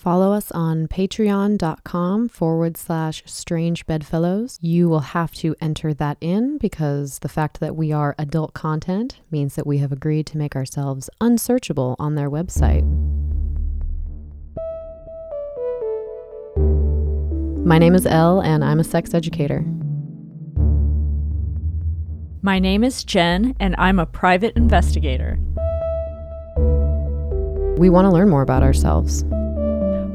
Follow us on patreon.com forward slash strange bedfellows. You will have to enter that in because the fact that we are adult content means that we have agreed to make ourselves unsearchable on their website. My name is Elle, and I'm a sex educator. My name is Jen, and I'm a private investigator. We want to learn more about ourselves.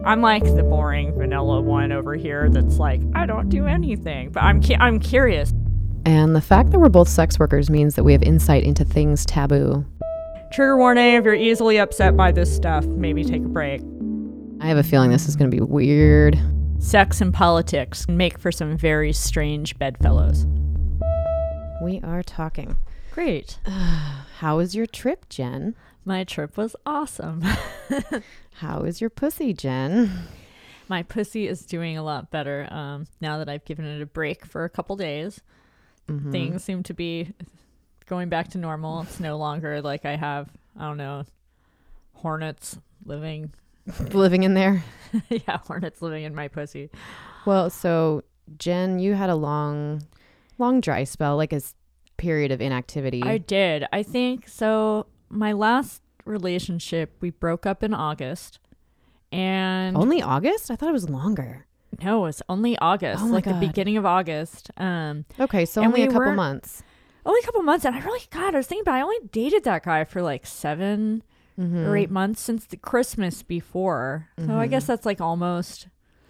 I'm like the boring vanilla one over here that's like, I don't do anything, but I'm cu- I'm curious. And the fact that we're both sex workers means that we have insight into things taboo. Trigger warning: if you're easily upset by this stuff, maybe take a break. I have a feeling this is going to be weird. Sex and politics make for some very strange bedfellows. We are talking. Great. How was your trip, Jen? My trip was awesome. How is your pussy, Jen? My pussy is doing a lot better um, now that I've given it a break for a couple days. Mhm. Things seem to be going back to normal. It's no longer like I have, I don't know, hornets living. living in there. yeah, hornets living in my pussy. Well, so Jen, you had a long, long dry spell, like a s- period of inactivity. I did. I think so. My last relationship, we broke up in August. And Only August? I thought it was longer. no, it's only August, Oh like God. the beginning of August. Um, Okay, so only a couple months. only a couple months. And I really, God, I was thinking about. It, I only dated that guy for like 7 Mhm. or eight months since the Christmas before. So I Mhm. guess that's like almost.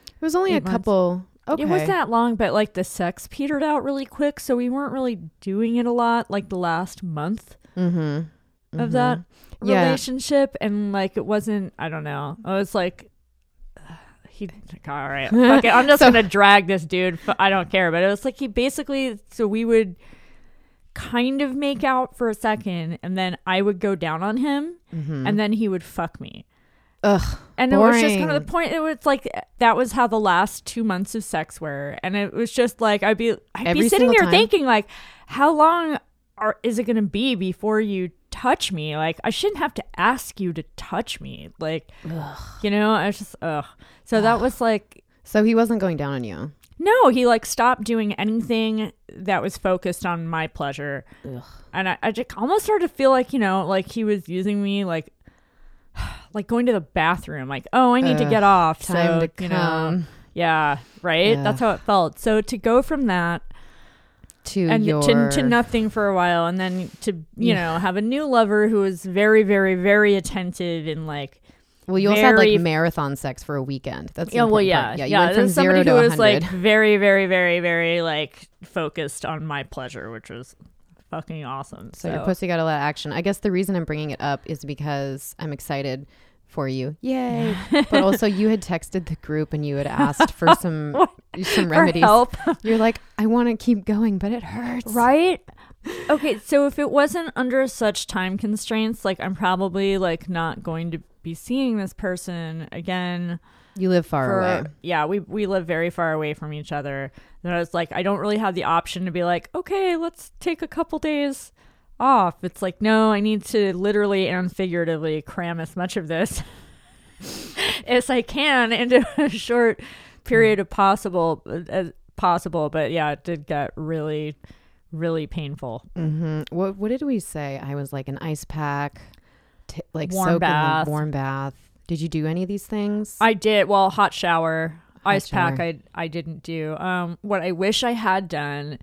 It was only a months. couple. Okay. It was that long, but like the sex petered out really quick, so we weren't really doing it a lot. Like the last month Mm-hmm. of that Yeah. relationship, and like it wasn't. I don't know. I was like. He all right. Fuck it. I'm just So- gonna drag this dude. F- I don't care. But it was like he basically. So we would kind of make out for a second, and then I would go down on him, Mm-hmm. and then he would fuck me. Ugh. And it was just kind of the point. It was like that was how the last two months of sex were, and it was just like I'd be I'd Every be sitting there time? thinking like, how long are is it going to be before you touch me? Like I shouldn't have to ask you to touch me. Like you know, I was just ugh. So that was like So he wasn't going down on you. no, he like stopped doing anything that was focused on my pleasure. Ugh. And I, I just almost started to feel like, you know, like he was using me like like going to the bathroom, like, oh, I need to get off. Time so, to you know, come yeah, right? Yeah. That's how it felt. So to go from that to and your to, to nothing for a while and then to, you Yeah. know, have a new lover who was very, very, very attentive and like, Well, you also had like marathon sex for a weekend. That's yeah, well, yeah, part. yeah. You went from zero somebody to who was like very, very, very, very like focused on my pleasure, which was fucking awesome. So So, your pussy got a lot of action. I guess the reason I'm bringing it up is because I'm excited for you. Yay! but also, you had texted the group and you had asked for some some for remedies. help, You're like, I want to keep going, but it hurts. right? Okay, so if it wasn't under such time constraints, like I'm probably like not going to be seeing this person again. You live far for- away. Yeah, we we live very far away from each other. And I was like, I don't really have the option to be like, okay, let's take a couple days off. It's like, no, I need to literally and figuratively cram as much of this as I can into a short period of possible as possible. But yeah, it did get really, really painful. hmm What What did we say? I was like an ice pack, t- like Warm soak in bath. the warm bath. Did you do any of these things? I did well, hot shower, ice pack. I I didn't do. Um, what I wish I had done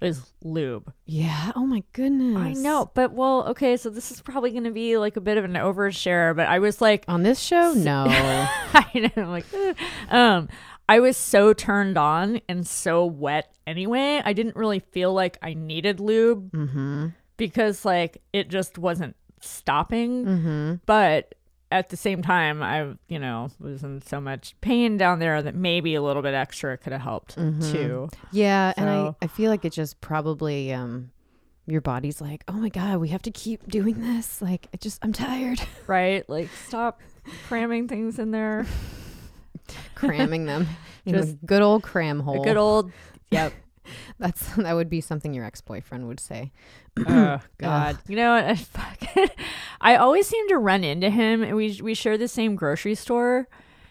is lube. yeah. Oh my goodness. I know, but well, okay, so this is probably going to be like a bit of an overshare, but I was like, On this show, no. I know, like, eh. um, I was so turned on and so wet anyway. I didn't really feel like I needed lube mm-hmm. because like it just wasn't stopping. Mm-hmm. But at the same time, I, you know, was in so much pain down there that maybe a little bit extra could have helped Mhm. too. Yeah, and I, I feel like it just probably um your body's like, oh my god, we have to keep doing this. Like, it just I'm tired, Right? Like, stop cramming things in there. cramming them Just good old cram hole. Good old, yep. That's that would be something your ex boyfriend would say. Oh God! You know what? I, fucking, I always seem to run into him, and we we share the same grocery store,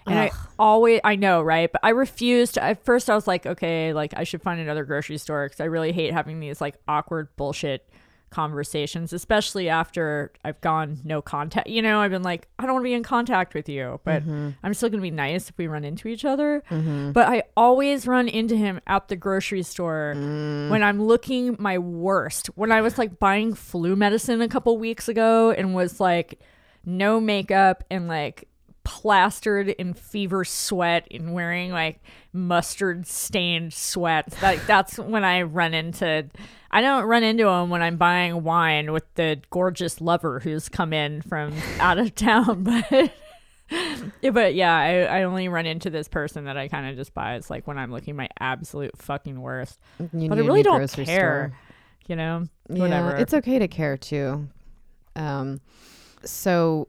And I always, I know, right? But I refused. At first, I was like, okay, like I should find another grocery store because I really hate having these like awkward bullshit conversations, especially after I've gone no contact. You know, I've been like, I don't want to be in contact with you, but mm-hmm. I'm still going to be nice if we run into each other. Mm-hmm. But I always run into him at the grocery store mm. when I'm looking my worst. When I was like buying flu medicine a couple weeks ago and was like, no makeup and like plastered in fever sweat and wearing like mustard stained sweats. Like that's when I run into I don't run into him when I'm buying wine with the gorgeous lover who's come in from out of town, but yeah, but yeah, I, I only run into this person that I kind of just buy. It's like when I'm looking my absolute fucking worst. You But I really don't care. store. You know, whatever. Yeah, it's okay to care too. Um, so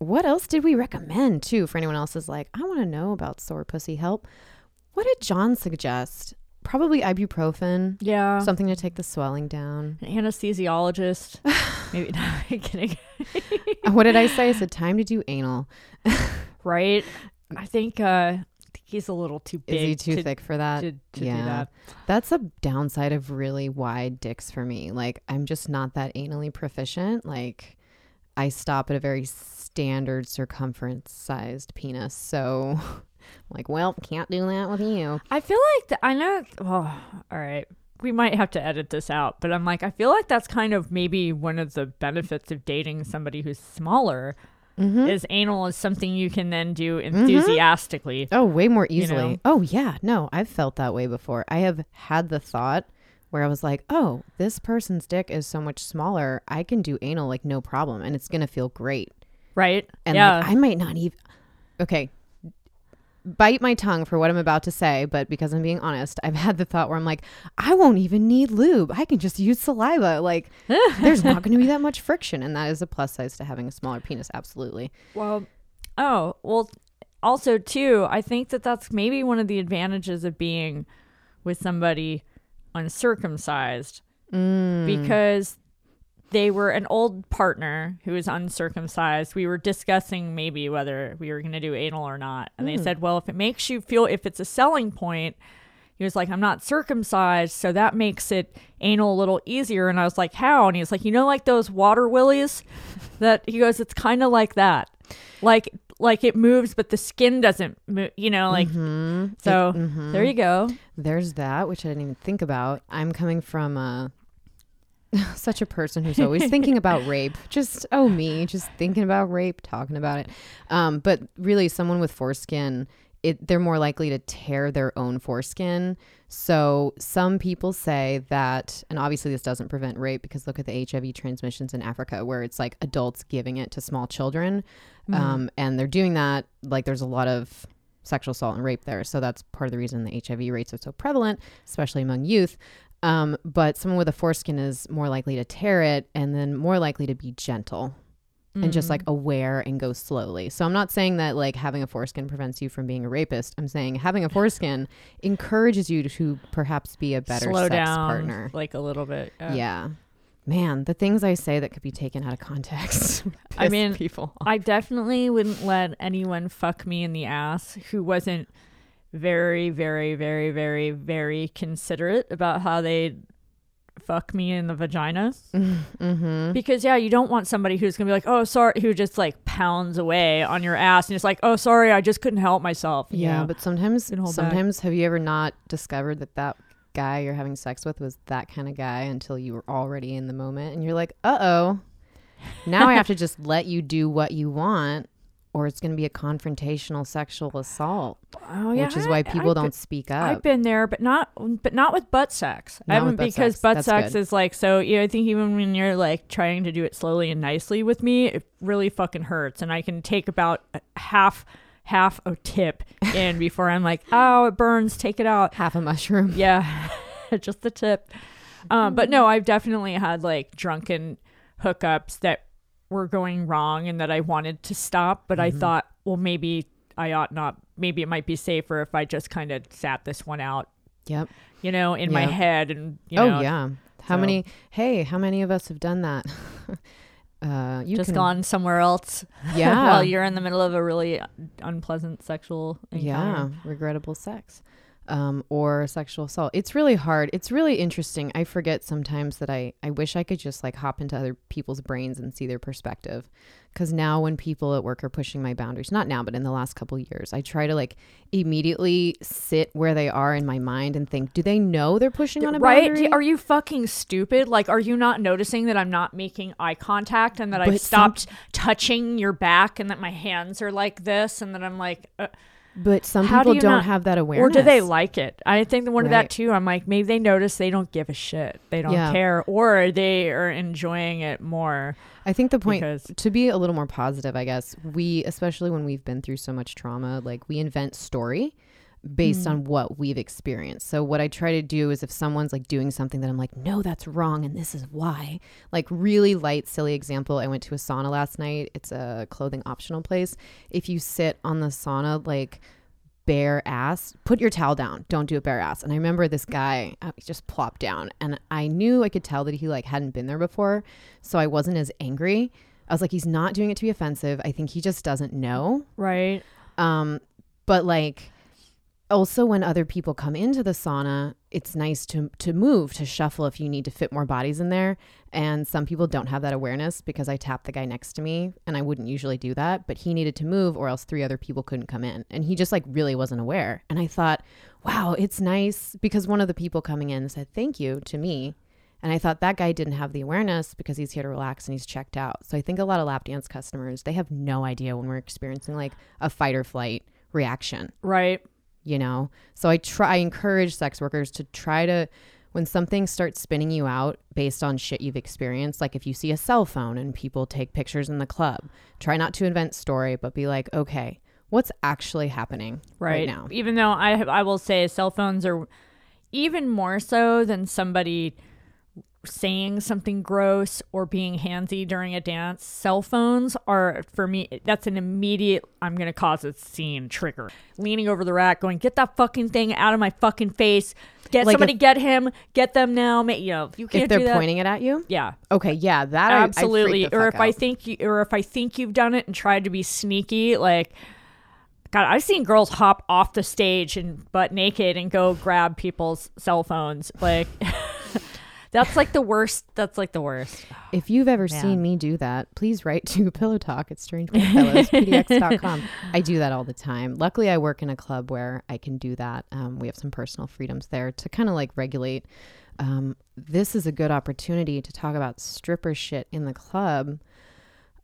what else did we recommend too for anyone else is like, I want to know about sore pussy help? What did John suggest? Probably ibuprofen, yeah. something to take the swelling down. An anesthesiologist. Maybe not kidding. what did I say? I said time to do anal. right? I think uh he's a little too big. Is he too to, thick for that? to, to yeah. do that. That's a downside of really wide dicks for me. Like I'm just not that anally proficient. Like I stop at a very standard circumference sized penis. So I'm like, well, can't do that with you. I feel like th- I know. Well, all right. We might have to edit this out, but I'm like, I feel like that's kind of maybe one of the benefits of dating somebody who's smaller Mm-hmm. is anal is something you can then do enthusiastically. Oh, way more You easily. know? Oh, yeah. No, I've felt that way before. I have had the thought where I was like, oh, this person's dick is so much smaller. I can do anal like no problem and it's going to feel great. Right? And yeah. like, I might not even. Okay. Bite my tongue for what I'm about to say, but because I'm being honest, I've had the thought where I'm like, I won't even need lube. I can just use saliva. Like, there's not going to be that much friction. And that is a plus size to having a smaller penis. Absolutely. Well, oh, well, also, too, I think that that's maybe one of the advantages of being with somebody uncircumcised Mm. because they were an old partner who was uncircumcised. We were discussing maybe whether we were going to do anal or not. And they said, well, if it makes you feel, if it's a selling point, he was like, I'm not circumcised, so that makes it anal a little easier. And I was like, how? And he was like, you know, like those water willies that he goes, it's kind of like that. Like, like it moves, but the skin doesn't move, you know, like, Mhm. so It- mhm. there you go. There's that, which I didn't even think about. I'm coming from uh, such a person who's always thinking about rape. Just, oh, me, just thinking about rape, talking about it. Um, but really, someone with foreskin, it, they're more likely to tear their own foreskin. So some people say that, and obviously this doesn't prevent rape because look at the HIV transmissions in Africa where it's like adults giving it to small children. Um, and they're doing that, like there's a lot of sexual assault and rape there. So that's part of the reason the HIV rates are so prevalent, especially among youth. Um, but someone with a foreskin is more likely to tear it and then more likely to be gentle and just like mm. aware and go slowly. So I'm not saying that like having a foreskin prevents you from being a rapist. I'm saying having a foreskin encourages you to perhaps be a better slow sex down partner. like a little bit. Yeah. Man, the things I say that could be taken out of context. I mean, people. off. I definitely wouldn't let anyone fuck me in the ass who wasn't very, very, very, very, very considerate about how they fuck me in the vagina. mm-hmm. Because yeah, you don't want somebody who's gonna be like, oh, sorry, who just like pounds away on your ass and it's like, oh, sorry, I just couldn't help myself. Yeah, but sometimes, hold back. sometimes have you ever not discovered that that guy you're having sex with was that kind of guy until you were already in the moment, and you're like, uh oh, now I have to just let you do what you want, or it's going to be a confrontational sexual assault, oh, yeah, which is why people I've don't speak up. I've been there, but not, but not with butt sex. I Not with haven't because sex. butt That's sex good. is like so. Yeah, I think even when you're like trying to do it slowly and nicely with me, it really fucking hurts, and I can take about half half a tip in before I'm like, oh, it burns, take it out. Half a mushroom. Yeah, just the tip. Um, but no, I've definitely had like drunken hookups that were going wrong and that I wanted to stop, but I thought, well, maybe I ought not. Maybe it might be safer if I just kind of sat this one out, Yep. you know, in my head and you know, oh yeah. How so- many? Hey, how many of us have done that? Uh, you Just can, gone somewhere else Yeah. while you're in the middle of a really unpleasant sexual yeah, regrettable sex. Um, or sexual assault. It's really hard. It's really interesting. I forget sometimes that I, I wish I could just like hop into other people's brains and see their perspective. Because now, when people at work are pushing my boundaries, not now, but in the last couple of years, I try to like immediately sit where they are in my mind and think, do they know they're pushing on a Right? boundary? Are you fucking stupid? Like, are you not noticing that I'm not making eye contact and that I've But some- stopped touching your back and that my hands are like this and that I'm like, uh, but some How people don't not- have that awareness. or do they like it? I think one of that too. I'm like, maybe they notice they don't give a shit. They don't Yeah. care, or they are enjoying it more. I think the point to be a little more positive, I guess, we, especially when we've been through so much trauma, like we invent story based Mm. on what we've experienced. So what I try to do is if someone's like doing something that I'm like, no, that's wrong and this is why. Like really light, silly example. I went to a sauna last night. It's a clothing optional place. If you sit on the sauna like bare ass, put your towel down. Don't do it bare ass. And I remember this guy uh, he just plopped down and I knew I could tell that he like hadn't been there before. So I wasn't as angry. I was like, he's not doing it to be offensive. I think he just doesn't know. Right? Um, but like also when other people come into the sauna, it's nice to to move, to shuffle if you need to fit more bodies in there. And some people don't have that awareness because I tapped the guy next to me and I wouldn't usually do that, but he needed to move or else three other people couldn't come in. And he just like really wasn't aware. And I thought, wow, it's nice because one of the people coming in said thank you to me. And I thought that guy didn't have the awareness because he's here to relax and he's checked out. So I think a lot of lap dance customers, they have no idea when we're experiencing like a fight or flight reaction, Right? You know? So I try I encourage sex workers to try to when something starts spinning you out based on shit you've experienced, like if you see a cell phone and people take pictures in the club, try not to invent story, but be like, okay, what's actually happening right, right, now? Even though I I will say cell phones are even more so than somebody saying something gross or being handsy during a dance. Cell phones are for me that's an immediate I'm going to cause a scene trigger. Leaning over the rack going get that fucking thing out of my fucking face. Get Like somebody if- get him. Get them now. You know, you can't If they're do that. pointing it at you? yeah. Okay, yeah, that I- I absolutely the or if i think you or if i think you've done it and tried to be sneaky like god i've seen girls hop off the stage and butt naked and go grab people's cell phones like that's like the worst that's like the worst If you've ever Man. seen me do that, please write to Pillow Talk at strangebedfellows.pdx.com. I do that all the time. Luckily, I work in a club where I can do that. Um, we have some personal freedoms there to kind of like regulate. Um, this is a good opportunity to talk about stripper shit in the club.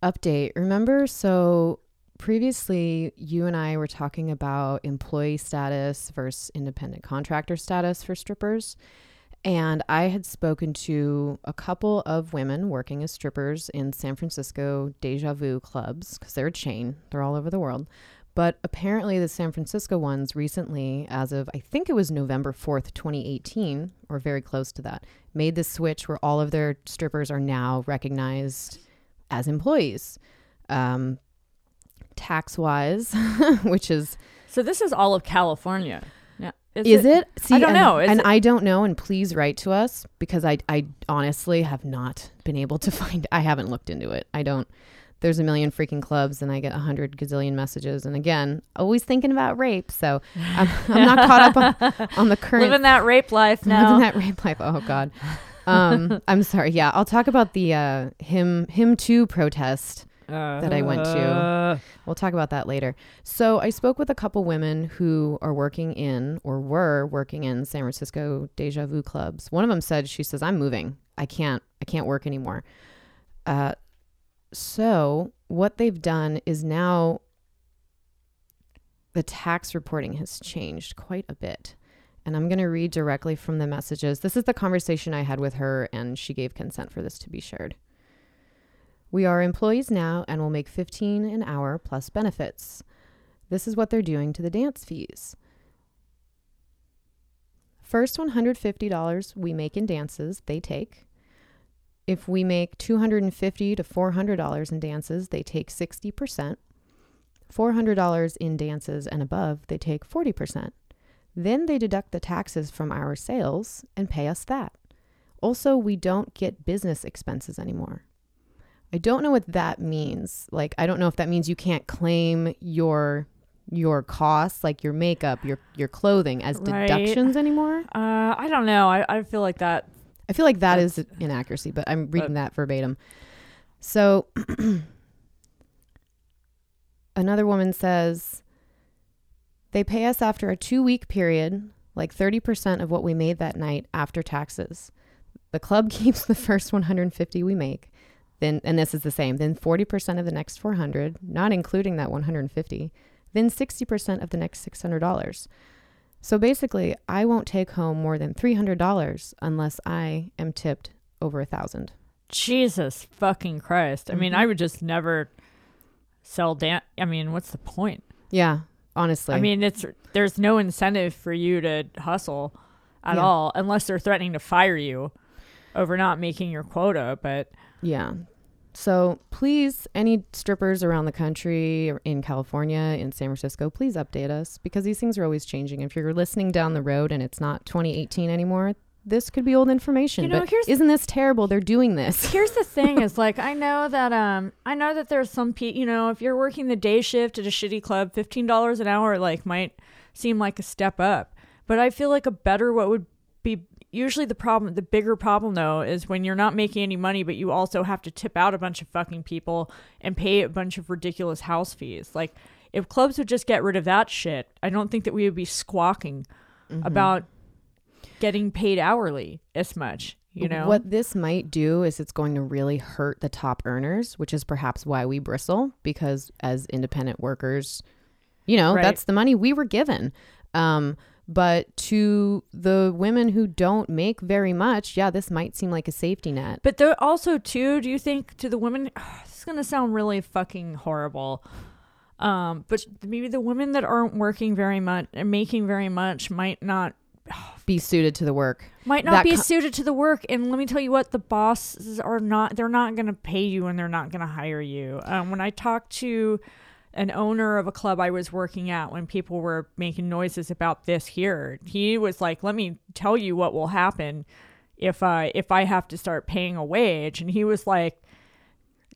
Update. Remember, so previously you and I were talking about employee status versus independent contractor status for strippers. And I had spoken to a couple of women working as strippers in San Francisco Deja Vu clubs because they're a chain, they're all over the world. But apparently, the San Francisco ones recently, as of I think it was November 4th, 2018, or very close to that, made the switch where all of their strippers are now recognized as employees. Um, tax wise, which is so this is all of california yeah is it? See, I don't and, know. Is and it- I don't know. And please write to us because I, I honestly have not been able to find. I haven't looked into it. I don't. There's a million freaking clubs, and I get a hundred gazillion messages. And again, always thinking about rape. So I'm, I'm not caught up on, on the current living that rape life now living that rape life. Oh God. Um, I'm sorry. Yeah, I'll talk about the uh, him him too protest that I went to. Uh, We'll talk about that later. So I spoke with a couple women who are working in or were working in San Francisco Deja Vu clubs. One of them said, "She says I'm moving. I can't. I can't work anymore." Uh, so what they've done is now the tax reporting has changed quite a bit. And I'm going to read directly from the messages. This is the conversation I had with her, and she gave consent for this to be shared. We are employees now and will make 15 an hour plus benefits. This is what they're doing to the dance fees. First $150 we make in dances, they take. If we make 250 to $400 in dances, they take 60%. $400 in dances and above, they take 40%. Then they deduct the taxes from our sales and pay us that. Also, we don't get business expenses anymore. I don't know what that means. Like I don't know if that means you can't claim your your costs, like your makeup, your your clothing as Right. deductions anymore. Uh, I don't know. I, I feel like that. I feel like that is inaccuracy, but I'm reading that verbatim. So another woman says they pay us after a two week period, like 30% of what we made that night after taxes. The club keeps the first 150 we make. Then, and this is the same, then 40% of the next 400, not including that 150, then 60% of the next $600. So basically, I won't take home more than $300 unless I am tipped over a thousand. Jesus fucking Christ. I mean, Mhm. I would just never sell dan. I mean, what's the point? Yeah, honestly. I mean, it's there's no incentive for you to hustle at Yeah. all unless they're threatening to fire you over not making your quota. But yeah. So please, any strippers around the country, or in California, in San Francisco, please update us because these things are always changing. If you're listening down the road and it's not 2018 anymore, this could be old information. You know, but here's- isn't this terrible? They're doing this. here's the thing: is like I know that um I know that there's some pe you know if you're working the day shift at a shitty club, fifteen dollars an hour like might seem like a step up. But I feel like a better what would be usually the problem the bigger problem though is when you're not making any money but you also have to tip out a bunch of fucking people and pay a bunch of ridiculous house fees. Like if clubs would just get rid of that shit, I don't think that we would be squawking Mm-hmm. about getting paid hourly as much. You know What this might do is it's going to really hurt the top earners, which is perhaps why we bristle because as independent workers, you know, Right. that's the money we were given. Um, but to the women who don't make very much, yeah, this might seem like a safety net. But there also too, do you think to the women this is gonna sound really fucking horrible. Um, but maybe the women that aren't working very much and making very much might not Be suited to the work. might not That be co- suited to the work. And let me tell you what, the bosses are not they're not gonna pay you and they're not gonna hire you. Um, when I talk to an owner of a club I was working at when people were making noises about this here, he was like, Let me tell you what will happen if I if I have to start paying a wage and he was like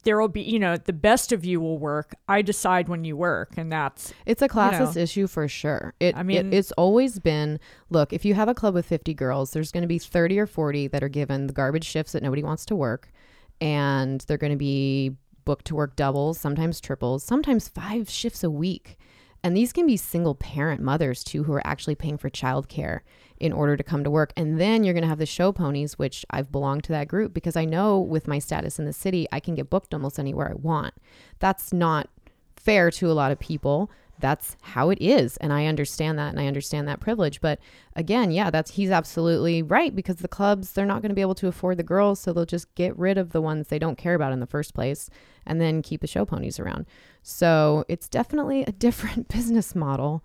there will be you know the best of you will work i decide when you work and that's It's a classist know. issue for sure. It, I mean- it, it's always been look, if you have a club with 50 girls, there's going to be 30 or 40 that are given the garbage shifts that nobody wants to work. And they're going to be booked to work doubles, sometimes triples, sometimes five shifts a week. And these can be single parent mothers too who are actually paying for childcare in order to come to work. And then you're going to have the show ponies, which I've belonged to that group because I know with my status in the city, I can get booked almost anywhere I want. That's not fair to a lot of people. That's how it is. And I understand that and I understand that privilege. But again, yeah, that's he's absolutely right because the clubs, they're not going to be able to afford the girls. So they'll just get rid of the ones they don't care about in the first place and then keep the show ponies around. So it's definitely a different business model.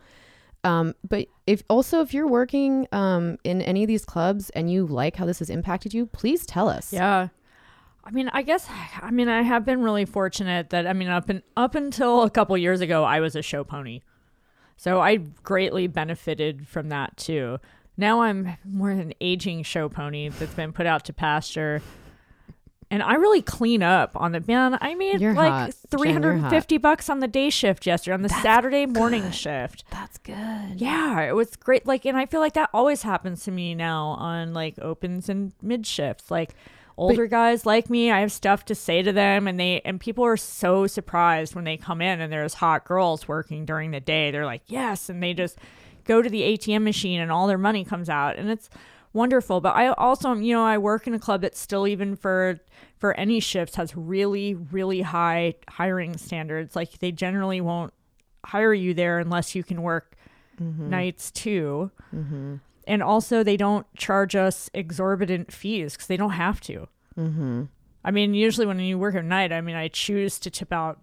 Um, but if also if you're working um, in any of these clubs and you like how this has impacted you, please tell us. yeah i mean i guess i mean i have been really fortunate that i mean up and up until a couple years ago i was a show pony so i greatly benefited from that too now i'm more an aging show pony that's been put out to pasture and I really clean up on the man. I made You're like hot. Jen, three you're hundred and fifty bucks on the day shift yesterday, on the That's Saturday morning good. shift. That's good. Yeah, it was great. Like, and I feel like that always happens to me now on like opens and mid shifts. Like, older guys like me, I have stuff to say to them, and they and people are so surprised when they come in and there's hot girls working during the day. They're like, yes, and they just go to the ATM machine and all their money comes out, and it's wonderful. But I also, you know, I work in a club that still even for for any shifts has really really high hiring standards. Like, they generally won't hire you there unless you can work nights too. Mm-hmm. And also, they don't charge us exorbitant fees because they don't have to. Mm-hmm. I mean, usually when you work at night, I mean, I choose to tip out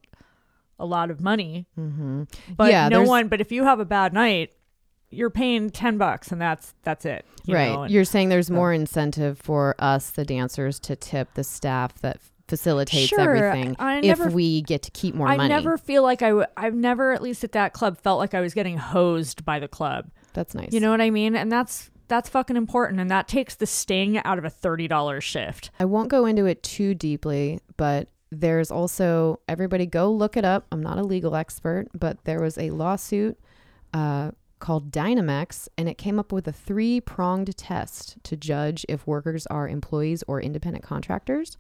a lot of money, Mm-hmm. but Yeah, no there's- one. But if you have a bad night, you're paying ten bucks, and that's that's it. you right. know, and- You're saying there's so- more incentive for us, the dancers, to tip the staff that facilitates Sure, everything I if never- we get to keep more I money. I never feel like I. W- I've never, at least at that club, felt like I was getting hosed by the club. That's nice. You know what I mean? And that's that's fucking important, and that takes the sting out of a thirty dollars shift. I won't go into it too deeply, but there's also everybody go look it up. I'm not a legal expert, but there was a lawsuit uh, called Dynamex, and it came up with a three pronged test to judge if workers are employees or independent contractors.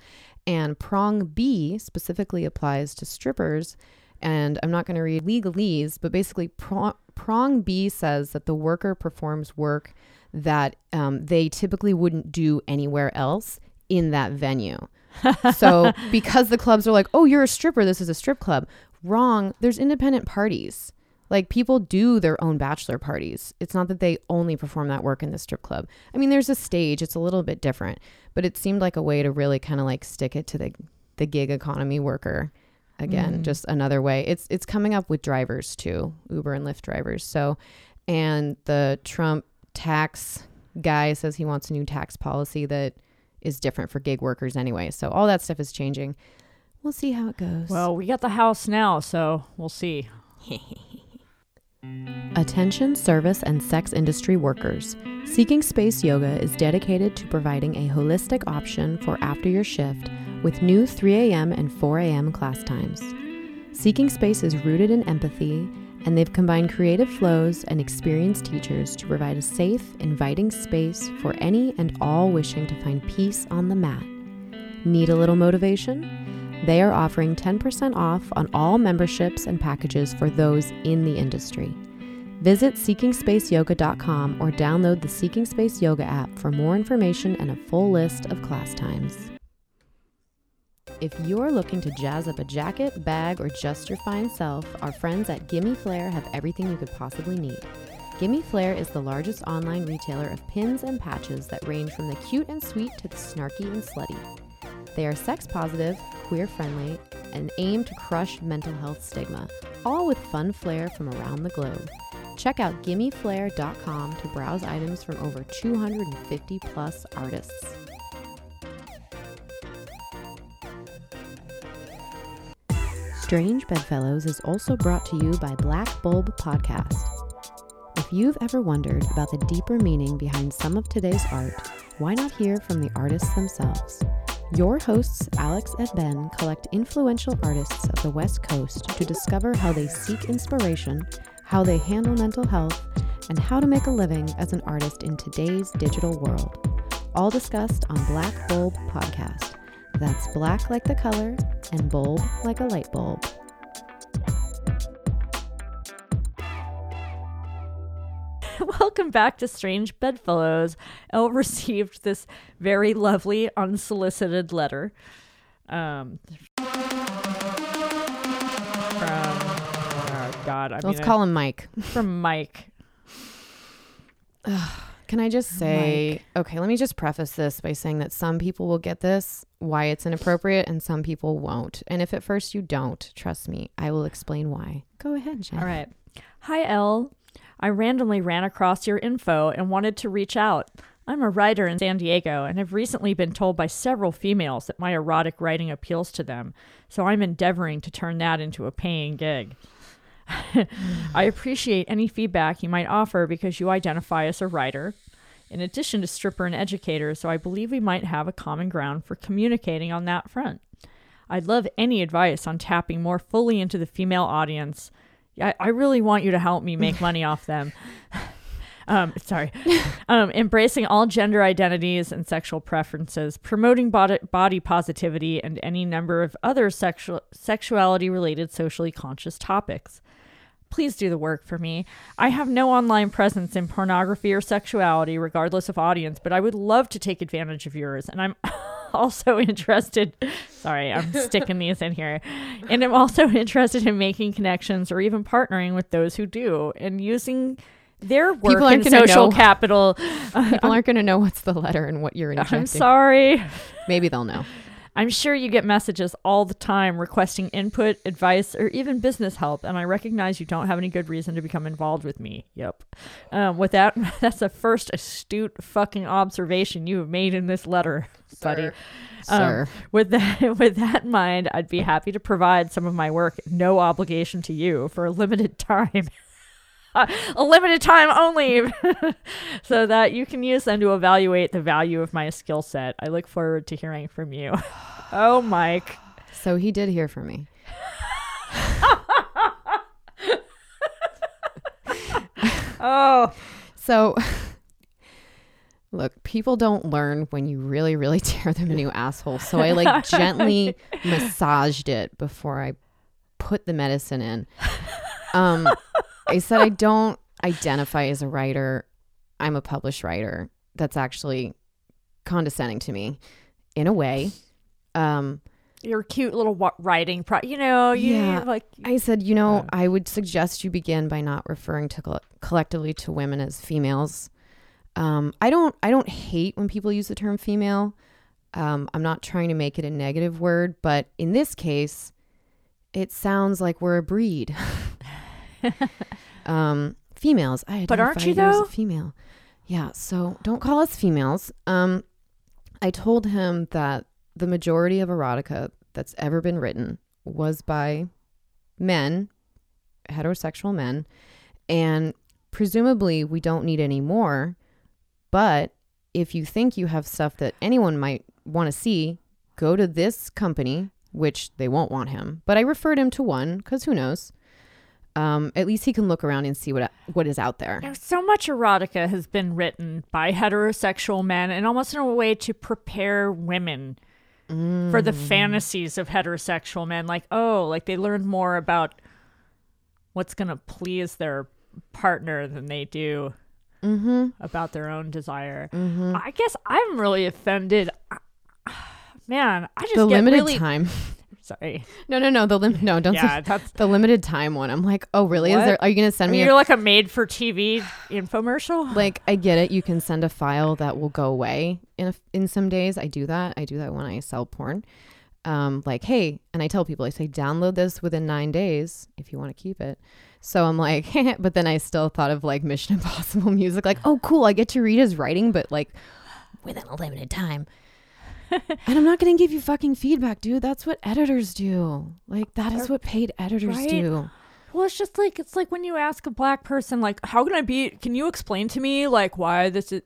And prong B specifically applies to strippers. And I'm not going to read legalese, but basically, prong, prong B says that the worker performs work that um, they typically wouldn't do anywhere else in that venue. so because the clubs are like, oh, you're a stripper, this is a strip club. Wrong. There's independent parties. Like people do their own bachelor parties. It's not that they only perform that work in the strip club. I mean, there's a stage. It's a little bit different, but it seemed like a way to really kind of like stick it to the the gig economy worker. Again, Mm. just another way. It's it's coming up with drivers too, Uber and Lyft drivers. So, and the Trump tax guy says he wants a new tax policy that is different for gig workers anyway. So all that stuff is changing. We'll see how it goes. Well, we got the house now, so we'll see. Attention service and sex industry workers. Seeking Space Yoga is dedicated to providing a holistic option for after your shift with new 3 a.m. and 4 a.m. class times. Seeking Space is rooted in empathy, and they've combined creative flows and experienced teachers to provide a safe, inviting space for any and all wishing to find peace on the mat. Need a little motivation? They are offering 10% off on all memberships and packages for those in the industry. Visit seekingspaceyoga.com or download the Seeking Space Yoga app for more information and a full list of class times. If you're looking to jazz up a jacket, bag, or just your fine self, our friends at Gimme Flair have everything you could possibly need. Gimme Flair is the largest online retailer of pins and patches that range from the cute and sweet to the snarky and slutty. They are sex positive, queer friendly, and aim to crush mental health stigma, all with fun flair from around the globe. Check out gimmeflair.com to browse items from over 250 plus artists. Strange Bedfellows is also brought to you by Black Bulb Podcast. If you've ever wondered about the deeper meaning behind some of today's art, why not hear from the artists themselves? Your hosts, Alex and Ben, collect influential artists of the West Coast to discover how they seek inspiration, how they handle mental health, and how to make a living as an artist in today's digital world. All discussed on Black Bulb Podcast. That's black like the color and bulb like a light bulb. Welcome back to Strange Bedfellows. Elle received this very lovely unsolicited letter um, from. Oh God, I Let's mean, call him Mike. from Mike. Can I just say, okay, let me just preface this by saying that some people will get this, why it's inappropriate, and some people won't. And if at first you don't, trust me, I will explain why. Go ahead, Jen. All right. Hi, Elle. I randomly ran across your info and wanted to reach out. I'm a writer in San Diego and have recently been told by several females that my erotic writing appeals to them, so I'm endeavoring to turn that into a paying gig. I appreciate any feedback you might offer because you identify as a writer, in addition to stripper and educator, so I believe we might have a common ground for communicating on that front. I'd love any advice on tapping more fully into the female audience. I, I really want you to help me make money off them. Um, sorry. Um, embracing all gender identities and sexual preferences, promoting body, body positivity, and any number of other sexual sexuality related socially conscious topics. Please do the work for me. I have no online presence in pornography or sexuality, regardless of audience, but I would love to take advantage of yours. And I'm also interested. Sorry, I'm sticking these in here. And I'm also interested in making connections or even partnering with those who do and using their work People aren't gonna social know. capital. People aren't going to know what's the letter and what you're injecting. I'm sorry. Maybe they'll know. I'm sure you get messages all the time requesting input, advice, or even business help, and I recognize you don't have any good reason to become involved with me. Yep. Um, with that, that's the first astute fucking observation you have made in this letter, buddy. Um, Sir. with that, with that in mind, I'd be happy to provide some of my work, no obligation to you, for a limited time. a limited time only, so that you can use them to evaluate the value of my skill set. I look forward to hearing from you. Oh, Mike. So he did hear from me. Oh, So, look, people don't learn when you really, really tear them a new asshole. So I like gently massaged it before I put the medicine in. Um, I said I don't identify as a writer. I'm a published writer. That's actually condescending to me, in a way. Um, your cute little wa- writing pro. You know, you Yeah. like I said, you know, I would suggest you begin by not referring to coll- collectively to women as females. Um, I don't, I don't hate when people use the term female. Um, I'm not trying to make it a negative word, but in this case, it sounds like we're a breed. um, females. I But aren't you, though? a female. Yeah. So don't call us females. Um, I told him that the majority of erotica that's ever been written was by men, heterosexual men, and presumably we don't need any more. But if you think you have stuff that anyone might want to see, go to this company, which they won't want him. But I referred him to one because who knows? Um, at least he can look around and see what what is out there. Now, so much erotica has been written by heterosexual men and almost in a way to prepare women for the fantasies of heterosexual men. Like, oh, like they learn more about what's going to please their partner than they do Mm-hmm. about their own desire. Mm-hmm. I guess I'm really offended. Man, I just The get limited really time. sorry. No, no, no. The lim- no, don't say Yeah, that's the limited time one. I'm like, oh, really? Is there? Are you gonna send me? you're A, like a made-for-TV infomercial. like, I get it. You can send a file that will go away in a, in some days. I do that. I do that when I sell porn. Um, like, hey, and I tell people, I say, download this within nine days if you want to keep it. So I'm like, but then I still thought of like Mission Impossible music, like, oh, cool, I get to read his writing, but like within a limited time. and I'm not going to give you fucking feedback, dude. That's what editors do. Like, that is what paid editors Right. do. Well, it's just like it's like when you ask a black person, like, "How can I be? Can you explain to me like why this is?"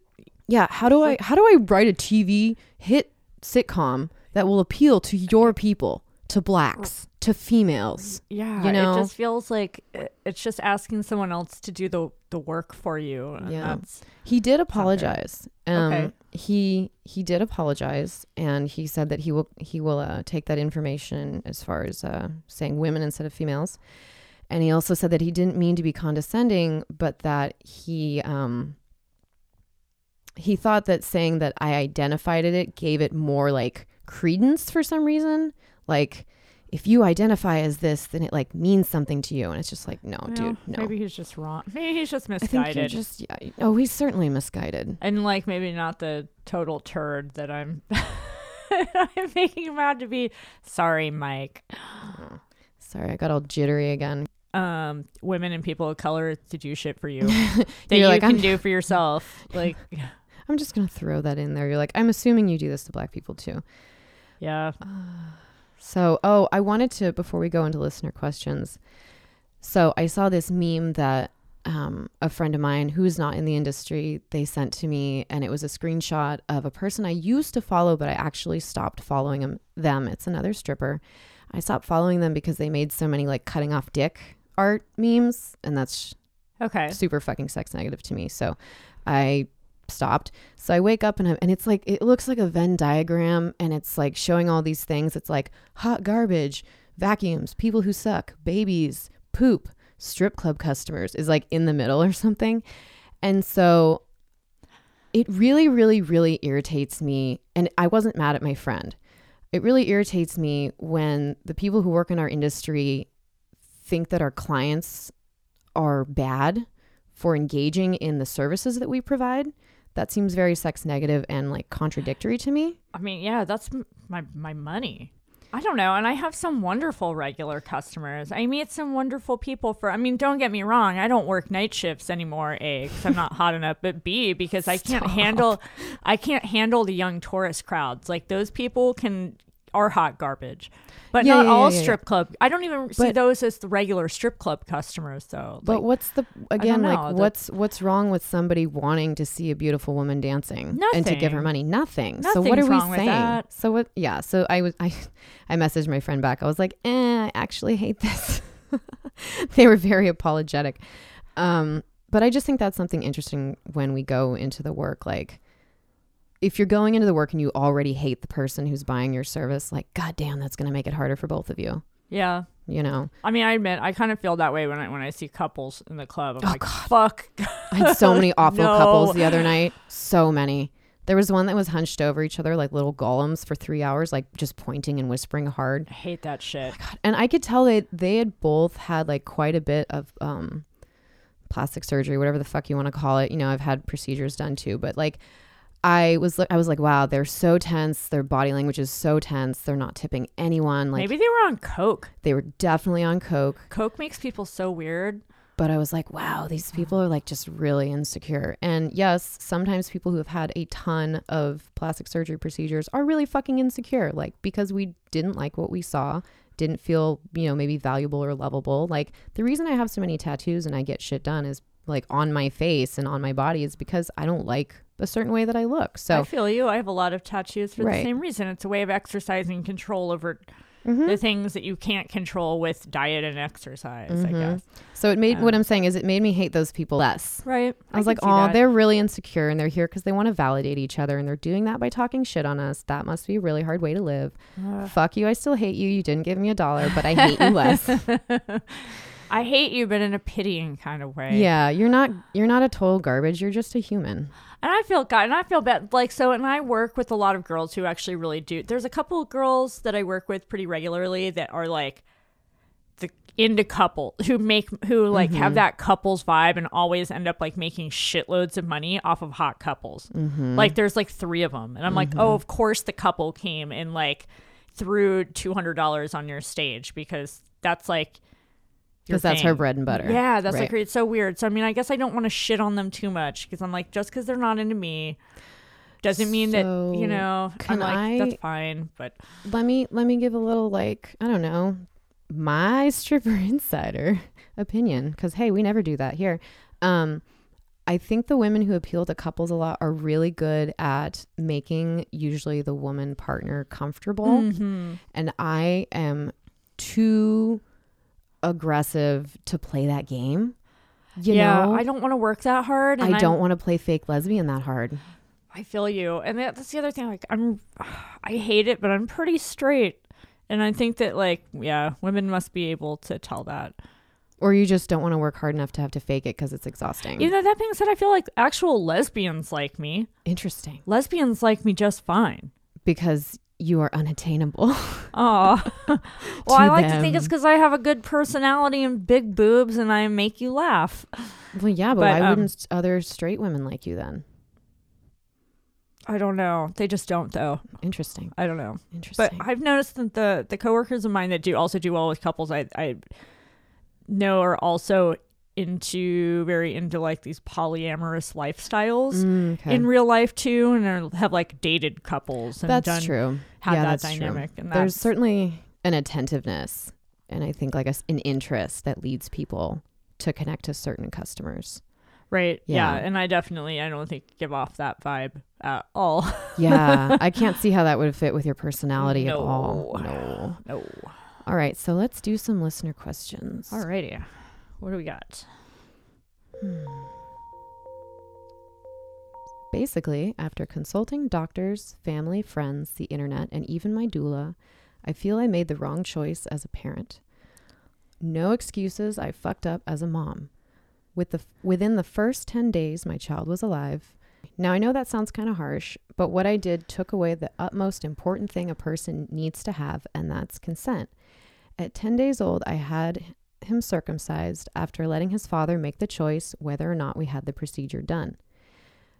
Yeah, how do I how do I write a TV hit sitcom that will appeal to your people, to blacks, to females? Yeah, You know? it just feels like it's just asking someone else to do the the work for you. Yeah. that's- He did apologize. Um Okay. He he did apologize and he said that he will he will uh, take that information as far as uh, saying women instead of females. And he also said that he didn't mean to be condescending, but that he um he thought that saying that I identified it gave it more like credence for some reason. Like if you identify as this, then it like means something to you. And it's just like, no, well, dude, no. Maybe he's just wrong. Maybe he's just misguided. I think you're just yeah. Oh, he's certainly misguided. and like maybe not the total turd that I'm I'm making him out to be. Sorry, Mike. Sorry, I got all jittery again. Um, women and people of color to do shit for you that You're like, can I'm- do for yourself. Like, I'm just gonna throw that in there. You're like, I'm assuming you do this to black people too. yeah, So, oh, I wanted to before we go into listener questions. So I saw this meme that um, a friend of mine who's not in the industry they sent to me, and it was a screenshot of a person I used to follow, but I actually stopped following them. Them, it's another stripper. I stopped following them because they made so many like cutting off dick art memes, and that's okay. super fucking sex negative to me. So I stopped. So I wake up and I'm, and it's like it looks like a Venn diagram and it's like showing all these things. It's like hot garbage, vacuums, people who suck, babies, poop, strip club customers is like in the middle or something. And so it really really really irritates me and I wasn't mad at my friend. It really irritates me when the people who work in our industry think that our clients are bad for engaging in the services that we provide. That seems very sex negative and like contradictory to me. I mean, yeah, that's m- my my money. I don't know, and I have some wonderful regular customers. I meet some wonderful people for. I mean, don't get me wrong. I don't work night shifts anymore. A, because I'm not hot enough, but B, because I can't Stop. handle. I can't handle the young tourist crowds. Like those people can are hot garbage, but Yeah, not yeah, all yeah, strip club. I don't even see those as the regular strip club customers though. But Like, what's the again know, like the- what's what's wrong with somebody wanting to see a beautiful woman dancing and to give her money? Nothing. so what are we saying? So what? Yeah. So I was I I messaged my friend back. I was like, eh, I actually hate this. they were very apologetic. Um, but I just think that's something interesting when we go into the work. Like, if you're going into the work and you already hate the person who's buying your service, like, goddamn, that's going to make it harder for both of you. yeah. You know, I mean, I admit I kind of feel that way when I when I see couples in the club. I'm Oh, like, God. fuck. I had so many awful No. couples the other night. So many. There was one that was hunched over each other like little golems for three hours, like just pointing and whispering hard. I hate that shit. And I could tell they they had both had like quite a bit of um plastic surgery, whatever the fuck you want to call it. You know, I've had procedures done too, but like I was I was like, wow, they're so tense. Their body language is so tense. They're not tipping anyone. Like Maybe they were on coke. they were definitely on coke. Coke makes people so weird. but I was like, wow, these people are like just really insecure. And yes, sometimes people who have had a ton of plastic surgery procedures are really fucking insecure, like because we didn't like what we saw, didn't feel, you know, maybe valuable or lovable. Like the reason I have so many tattoos and I get shit done is like on my face and on my body is because I don't like a certain way that I look. So I feel you. I have a lot of tattoos for Right. the same reason. It's a way of exercising control over Mhm. the things that you can't control with diet and exercise, I Mhm. guess. so it made Uh, what I'm saying is it made me hate those people less. Right. I was like, oh, they're really insecure and they're here because they want to validate each other and they're doing that by talking shit on us. That must be a really hard way to live. Ugh. Fuck you. I still hate you. You didn't give me a dollar, but I hate you less. I hate you, but in a pitying kind of way. yeah, you're not you're not a total garbage. You're just a human. And I feel God, and I feel bad. Like so, and I work with a lot of girls who actually really do. There's a couple of girls that I work with pretty regularly that are like the into couple who make who like have mm-hmm. that couples vibe and always end up like making shitloads of money off of hot couples. Mm-hmm. Like there's like three of them, and I'm like, oh, mm-hmm. of course the couple came and like threw two hundred dollars on your stage because that's like Because that's her bread and butter. Yeah, that's Right. like it's so weird. So I mean, I guess I don't want to shit on them too much because I'm like, just because they're not into me doesn't mean that you know. I'm can like, I- that's fine, but Let me let me give a little like, I don't know, my stripper insider opinion cuz hey, we never do that here. Um I think the women who appeal to couples a lot are really good at making usually the woman partner comfortable. Mhm. and I am too aggressive to play that game. You yeah, know, I don't want to work that hard. And I I'm- don't want to play fake lesbian that hard. I feel you, and that, that's the other thing. Like, I'm, I hate it, but I'm pretty straight, and I think that like, yeah, women must be able to tell that. Or you just don't want to work hard enough to have to fake it because it's exhausting. You know, that being said, I feel like actual lesbians like me. Interesting. Lesbians like me just fine. Because you are unattainable. Oh, well, I like to think it's because I have a good personality and big boobs, and I make you laugh. well, yeah, but, But, why um, wouldn't other straight women like you then? I don't know. They just don't, though. Interesting. I don't know. Interesting. But I've noticed that the the coworkers of mine that do also do well with couples, I I know are also into very into like these polyamorous lifestyles Mm, okay. in real life too, and have like dated couples and that's done true. had yeah, that that's true. dynamic. And There's certainly an attentiveness and I think like a an interest that leads people to connect to certain customers. right. Yeah. Yeah. and I definitely I don't think give off that vibe at all. Yeah, I can't see how that would fit with your personality at all. No. no. All right, so let's do some listener questions. Alrighty. What do we got? Hmm. Basically, after consulting doctors, family, friends, the internet, and even my doula, I feel I made the wrong choice as a parent. No excuses, I fucked up as a mom. With the within the first 10 days my child was alive. Now I know that sounds kind of harsh, but what I did took away the utmost important thing a person needs to have, and that's consent. At 10 days old, I had him circumcised after letting his father make the choice whether or not we had the procedure done.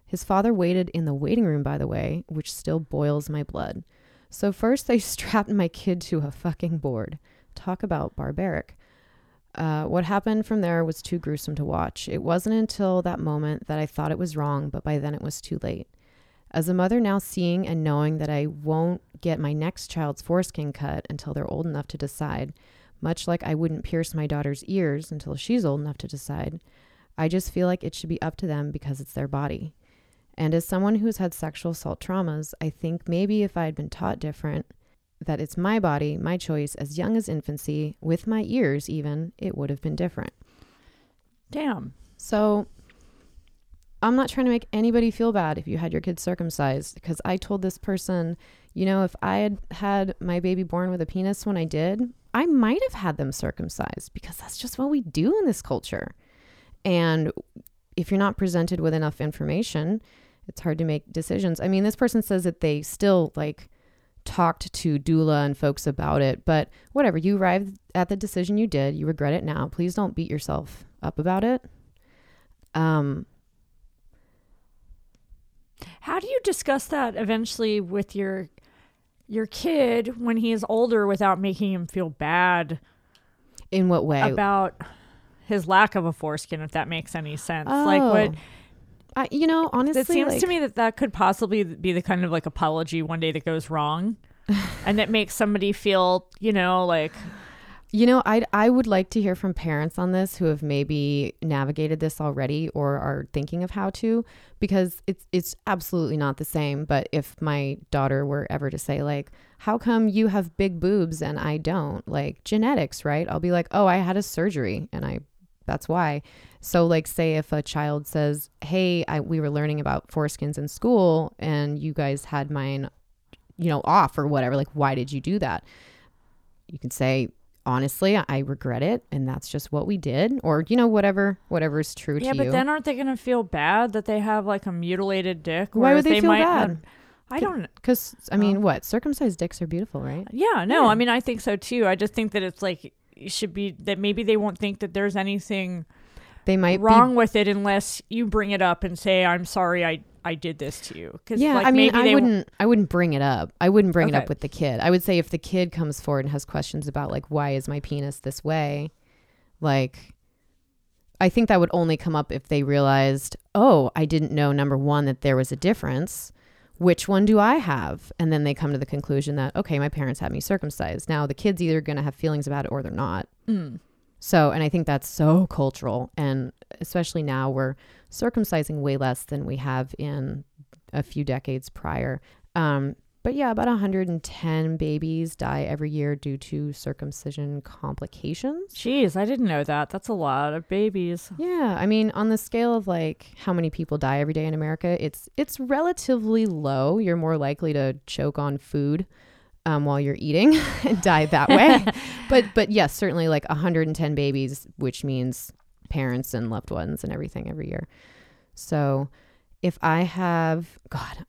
His father waited in the waiting room, by the way, which still boils my blood. So, first, they strapped my kid to a fucking board. Talk about barbaric. Uh, what happened from there was too gruesome to watch. It wasn't until that moment that I thought it was wrong, but by then it was too late. As a mother now seeing and knowing that I won't get my next child's foreskin cut until they're old enough to decide, much like I wouldn't pierce my daughter's ears until she's old enough to decide, I just feel like it should be up to them because it's their body. And as someone who's had sexual assault traumas, I think maybe if I had been taught different, that it's my body, my choice, as young as infancy, with my ears even, it would have been different. Damn. So I'm not trying to make anybody feel bad if you had your kids circumcised because I told this person, you know, if I had had my baby born with a penis when I did, I might have had them circumcised because that's just what we do in this culture. And if you're not presented with enough information, it's hard to make decisions. I mean, this person says that they still like talked to doula and folks about it, but whatever, you arrived at the decision you did, you regret it now. Please don't beat yourself up about it. Um How do you discuss that eventually with your your kid when he is older without making him feel bad in what way? about his lack of a foreskin if that makes any sense? Like oh. what Oh. I, you know, honestly, it seems like- to me that that could possibly be the kind of like apology one day that goes wrong and that makes somebody feel, you know, like You know, I I would like to hear from parents on this who have maybe navigated this already or are thinking of how to because it's it's absolutely not the same, but if my daughter were ever to say like, "How come you have big boobs and I don't?" like genetics, right? I'll be like, "Oh, I had a surgery and I that's why." So like say if a child says, "Hey, I we were learning about foreskins in school and you guys had mine you know, off or whatever, like why did you do that?" You can say, honestly i regret it and that's just what we did or you know whatever whatever is true Yeah, to but then aren't they going to feel bad that they have like a mutilated dick? Why would whereas they feel might bad? not- I don't because i mean oh. what circumcised dicks are beautiful right Yeah, no, Yeah. I mean, I think so too. I just think that it's like it should be that maybe they won't think that there's anything they might wrong with it unless you bring it up and say, "I'm sorry, I I did this to you." Because yeah like, i mean maybe i wouldn't i wouldn't bring it up i wouldn't bring it up with the kid i would say if the kid comes forward and has questions about like why is my penis this way like i think that would only come up if they realized oh i didn't know number one that there was a difference which one do I have? And then they come to the conclusion that, okay, my parents had me circumcised. Now the kid's either going to have feelings about it or they're not. Mm. So, and I think that's so cultural. And especially now we're circumcising way less than we have in a few decades prior. Um, but yeah, about 110 babies die every year due to circumcision complications. Jeez, I didn't know that. That's a lot of babies. Yeah, I mean, on the scale of like how many people die every day in America, it's it's relatively low. You're more likely to choke on food um, while you're eating and die that way. but but yes, certainly like 110 babies, which means parents and loved ones and everything every year. So if I have God.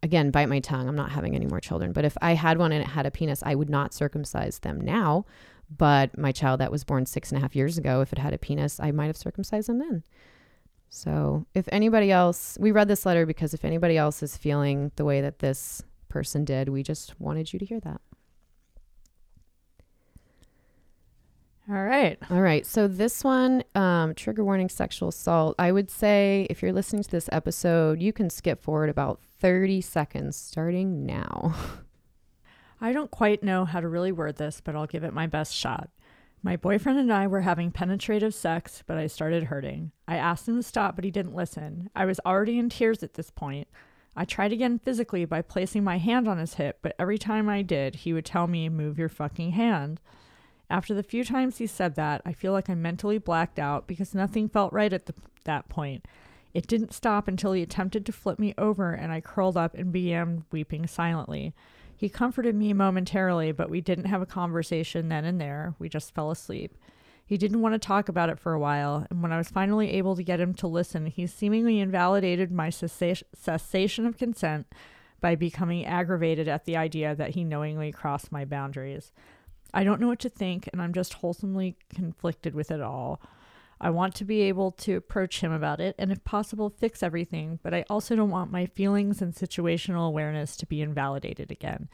Again, bite my tongue. I'm not having any more children. But if I had one and it had a penis, I would not circumcise them now. But my child that was born six and a half years ago, if it had a penis, I might have circumcised them then. So if anybody else, we read this letter because if anybody else is feeling the way that this person did, we just wanted you to hear that. All right. All right. So this one, um, trigger warning sexual assault. I would say if you're listening to this episode, you can skip forward about 30 seconds starting now. I don't quite know how to really word this, but I'll give it my best shot. My boyfriend and I were having penetrative sex, but I started hurting. I asked him to stop, but he didn't listen. I was already in tears at this point. I tried again physically by placing my hand on his hip, but every time I did, he would tell me, Move your fucking hand. After the few times he said that, I feel like I mentally blacked out because nothing felt right at the, that point. It didn't stop until he attempted to flip me over and I curled up and began weeping silently. He comforted me momentarily, but we didn't have a conversation then and there. We just fell asleep. He didn't want to talk about it for a while, and when I was finally able to get him to listen, he seemingly invalidated my cessa- cessation of consent by becoming aggravated at the idea that he knowingly crossed my boundaries. I don't know what to think, and I'm just wholesomely conflicted with it all. I want to be able to approach him about it and, if possible, fix everything, but I also don't want my feelings and situational awareness to be invalidated again.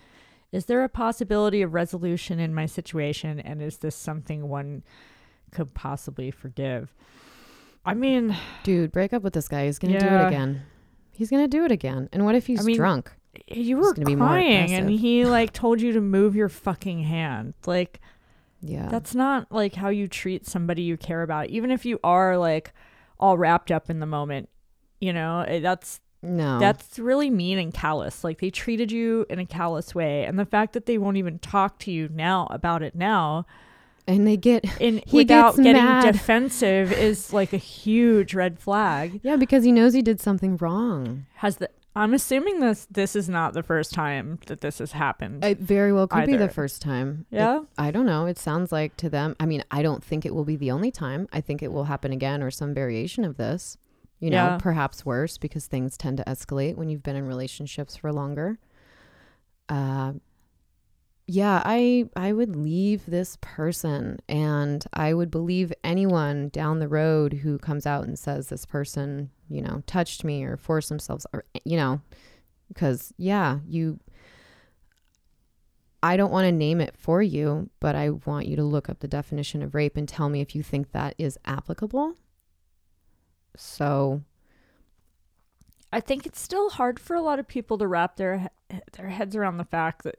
Is there a possibility of resolution in my situation, and is this something one could possibly forgive? I mean, Dude, break up with this guy. He's going to do it again. He's gonna do it again. And what if he's I mean, drunk? You were gonna be crying, and he like told you to move your fucking hand. Like Yeah. that's not like how you treat somebody you care about, even if you are like all wrapped up in the moment. You know, eh, that's no. That's really mean and callous. Like they treated you in a callous way. And the fact that they won't even talk to you now about it now and they get in He without getting mad. defensive is like a huge red flag. Yeah, because he knows he did something wrong. Has the I'm assuming this this is not the first time that this has happened. It very well could be the first time. It- Yeah? I don't know. It sounds like to them. I mean, I don't think it will be the only time. I think it will happen again or some variation of this. You know, Yeah. perhaps worse because things tend to escalate when you've been in relationships for longer. Uh, yeah, I I would leave this person and I would believe anyone down the road who comes out and says this person, you know, touched me or forced themselves or you know, because yeah, you I don't want to name it for you, but I want you to look up the definition of rape and tell me if you think that is applicable. So, I think it's still hard for a lot of people to wrap their their heads around the fact that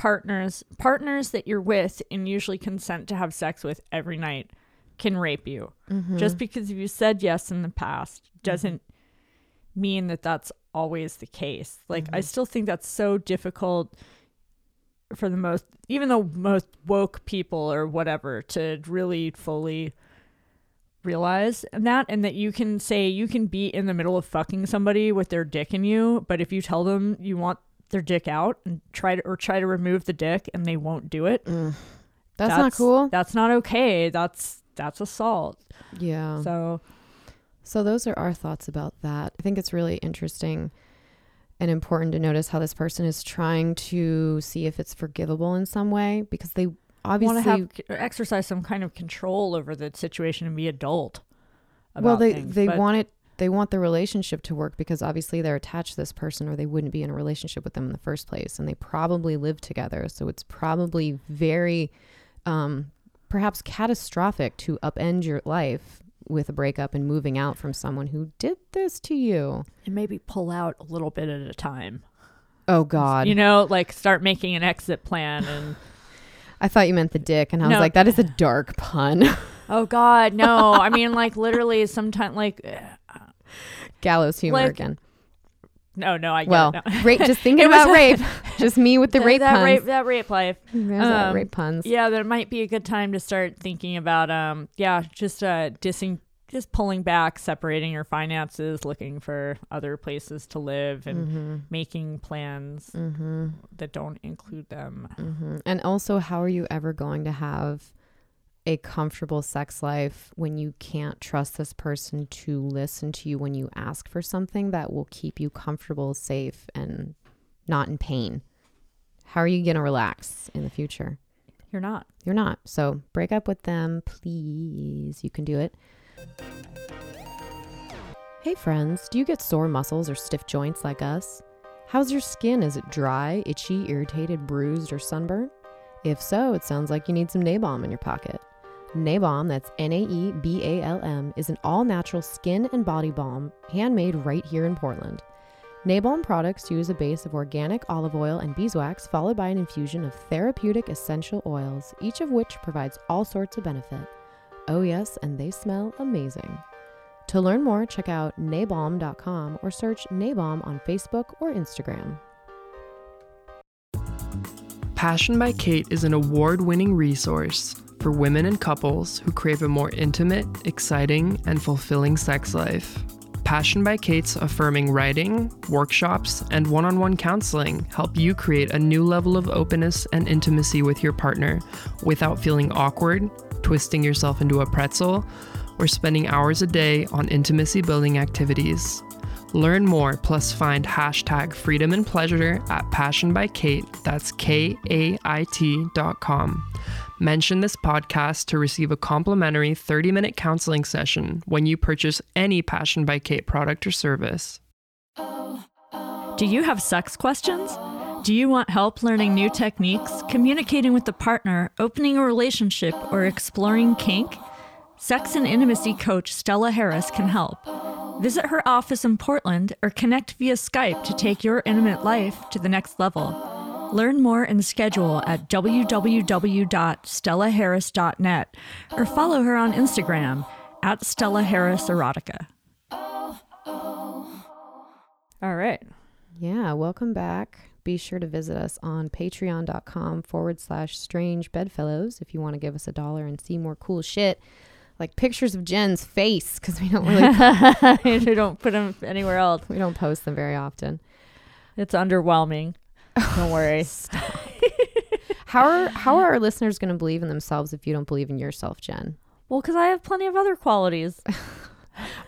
partners partners that you're with and usually consent to have sex with every night can rape you. Mm-hmm. Just because you said yes in the past doesn't mean that that's always the case. Like I Mhm. still think that's so difficult for the most even the most woke people or whatever to really fully realize that and that you can say you can be in the middle of fucking somebody with their dick in you, but if you tell them you want their dick out and try to or try to remove the dick and they won't do it, Mm. that's, not cool. That's not okay. That's that's assault. Yeah. So So those are our thoughts about that. I think it's really interesting and important to notice how this person is trying to see if it's forgivable in some way because they obviously want to have exercise some kind of control over the situation and be adult. well they things, they want it they want the relationship to work because obviously they're attached to this person or they wouldn't be in a relationship with them in the first place and they probably live together. So it's probably very um perhaps catastrophic to upend your life with a breakup and moving out from someone who did this to you. And maybe pull out a little bit at a time. oh god. You know, like start making an exit plan and i thought you meant the dick and i was like that is a dark pun. Oh god, no. I mean like literally sometimes like gallows humor Like, again no, no, I get well it. No. rape just thinking about rape just me with the That- rape that puns rape that rape life. There's that um, rape puns Yeah, there might be a good time to start thinking about um yeah, just uh dissing just pulling back, separating your finances, looking for other places to live and mm-hmm. making plans Mm-hmm. that don't include them. Mm-hmm. And also, how are you ever going to have a comfortable sex life when you can't trust this person to listen to you when you ask for something that will keep you comfortable, safe, and not in pain? How are you going to relax in the future? You're not. You're not. So break up with them, please. You can do it. Hey, friends, do you get sore muscles or stiff joints like us? How's your skin? Is it dry, itchy, irritated, bruised, or sunburned? If so, it sounds like you need some Naebalm in your pocket. Naebalm, that's N A E B A L M, is an all natural skin and body balm handmade right here in Portland. Naebalm products use a base of organic olive oil and beeswax, followed by an infusion of therapeutic essential oils, each of which provides all sorts of benefit. Oh, yes, and they smell amazing. To learn more, check out naebalm.com or search Naebalm on Facebook or Instagram. Passion by Kait is an award winning resource for women and couples who crave a more intimate, exciting, and fulfilling sex life. Passion by Kait's affirming writing, workshops, and one on one counseling help you create a new level of openness and intimacy with your partner without feeling awkward, twisting yourself into a pretzel, or spending hours a day on intimacy building activities. Learn more, plus find hashtag freedom and pleasure at Passion by Kait. That's K A I T dot com. Mention this podcast to receive a complimentary 30 minute counseling session when you purchase any Passion by Kait product or service. Do you have sex questions? Do you want help learning new techniques, communicating with the partner, opening a relationship, or exploring kink? Sex and intimacy coach Stella Harris can help. Visit her office in Portland or connect via Skype to take your intimate life to the next level. Learn more and schedule at www.stellaharris.net or follow her on Instagram at Stella Harris Erotica. All right. Yeah, welcome back. Be sure to visit us on patreon.com forward slash strange bedfellows if you want to give us a dollar and see more cool shit like pictures of Jen's face because we don't really we don't put them anywhere else. we don't post them very often. It's underwhelming. Don't worry. How are how are our listeners going to believe in themselves if you don't believe in yourself, Jen? Well, because I have plenty of other qualities.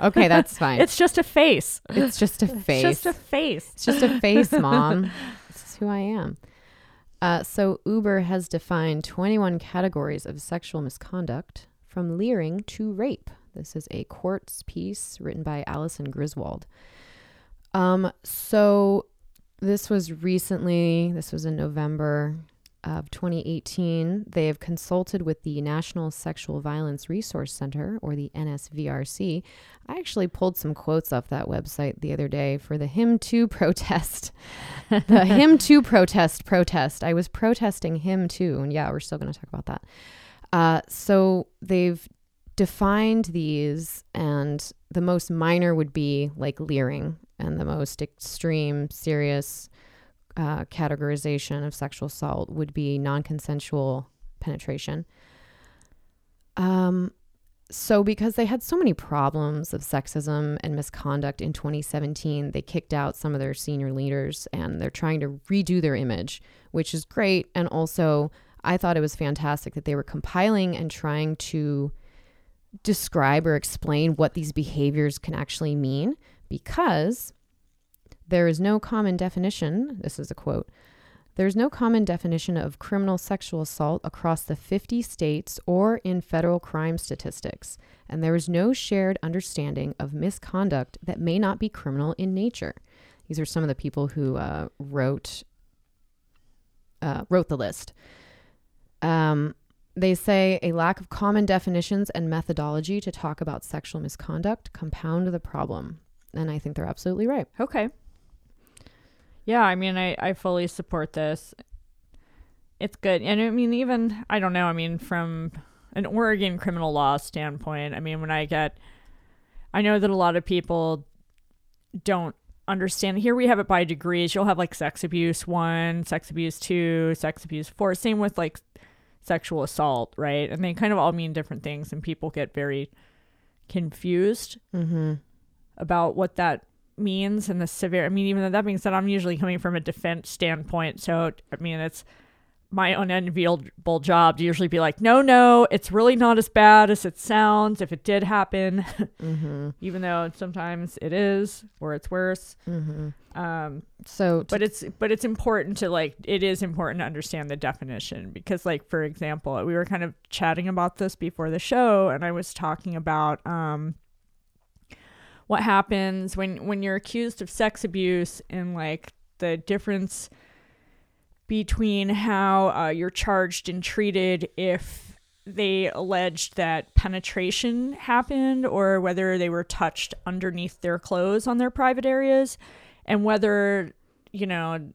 Okay, that's fine. It's just a face. It's just a face. It's just a face. It's just a face, mom. this is who I am. Uh, so Uber has defined 21 categories of sexual misconduct from leering to rape. This is a Quartz piece written by Allison Griswold. Um, so this was recently, this was in November of 2018. They have consulted with the National Sexual Violence Resource Center, or the NSVRC. I actually pulled some quotes off that website the other day for the Him Too protest. the Him Too protest protest. I was protesting Him Too, and yeah, we're still going to talk about that. Uh, so they've defined these, and the most minor would be like leering, and the most extreme, serious uh, categorization of sexual assault would be non-consensual penetration. Um, so because they had so many problems of sexism and misconduct in 2017, they kicked out some of their senior leaders, and they're trying to redo their image, which is great. And also, I thought it was fantastic that they were compiling and trying to describe or explain what these behaviors can actually mean because there is no common definition. This is a quote. There's no common definition of criminal sexual assault across the 50 states or in federal crime statistics, and there is no shared understanding of misconduct that may not be criminal in nature. These are some of the people who uh, wrote uh, wrote the list. Um, they say a lack of common definitions and methodology to talk about sexual misconduct compound the problem, and I think they're absolutely right. Okay. Yeah, I mean, I, I fully support this. It's good. And I mean, even, I don't know, I mean, from an Oregon criminal law standpoint, I mean, when I get, I know that a lot of people don't understand. Here we have it by degrees. You'll have like sex abuse one, sex abuse two, sex abuse four. Same with like sexual assault, right? And they kind of all mean different things, and people get very confused Mm-hmm. About what that means and the severe. I mean, even though that being said, I'm usually coming from a defense standpoint, so I mean, it's my unenviable job to usually be like, no, no, it's really not as bad as it sounds. If it did happen, Mm-hmm. even though sometimes it is, or it's worse. Mm-hmm. Um, So, but it's but it's important to like it is important to understand the definition because like for example we were kind of chatting about this before the show and i was talking about um what happens when when you're accused of sex abuse and like the difference between how uh, you're charged and treated if they alleged that penetration happened or whether they were touched underneath their clothes on their private areas and whether you know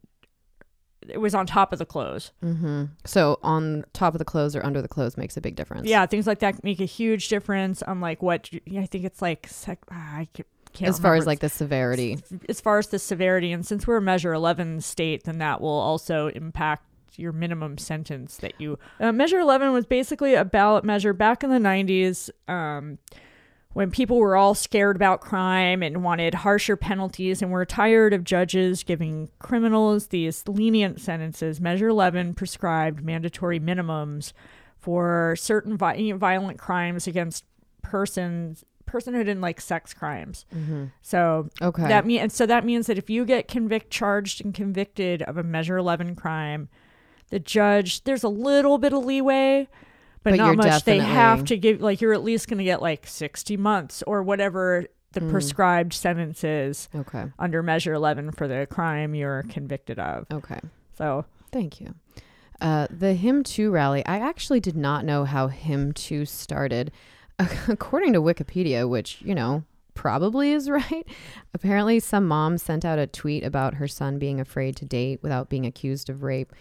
it was on top of the clothes mm-hmm. so on top of the clothes or under the clothes makes a big difference. yeah things like that make a huge difference on like what i think it's like sec- ah, i can't As far as like the severity. as far as the severity and since we're a measure 11 state then that will also impact your minimum sentence that you uh, measure 11 was basically a ballot measure back in the 90s um, when people were all scared about crime and wanted harsher penalties and were tired of judges giving criminals these lenient sentences measure 11 prescribed mandatory minimums for certain vi- violent crimes against persons personhood and like sex crimes Mm-hmm. so Okay. that mean and so that means that if you get convict charged and convicted of a measure 11 crime the judge there's a little bit of leeway but, But not you're much they have to give like you're at least going to get like 60 months or whatever the Mm. prescribed sentence is okay. under measure 11 for the crime you're convicted of Okay. so Thank you. Uh, the Him Too rally, I actually did not know how Him Too started. According to Wikipedia, which, you know, probably is right. Apparently, some mom sent out a tweet about her son being afraid to date without being accused of rape.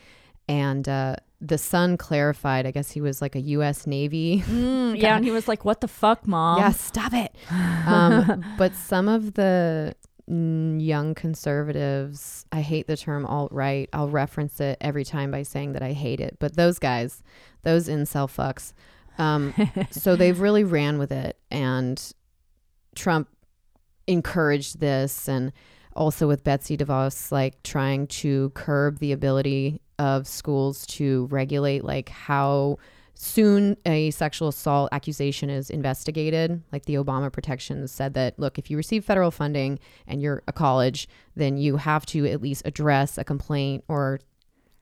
And uh, the son clarified, I guess he was like a U.S. Navy. Mm, yeah, and he was like, "What the fuck, mom?" yeah, stop it. Um, but some of the young conservatives, I hate the term alt right. I'll reference it every time by saying that I hate it. But those guys, those incel fucks, um, so they've really ran with it. And Trump encouraged this and also with Betsy DeVos like trying to curb the ability of schools to regulate like how soon a sexual assault accusation is investigated like the obama protections said that look if you receive federal funding and you're a college then you have to at least address a complaint or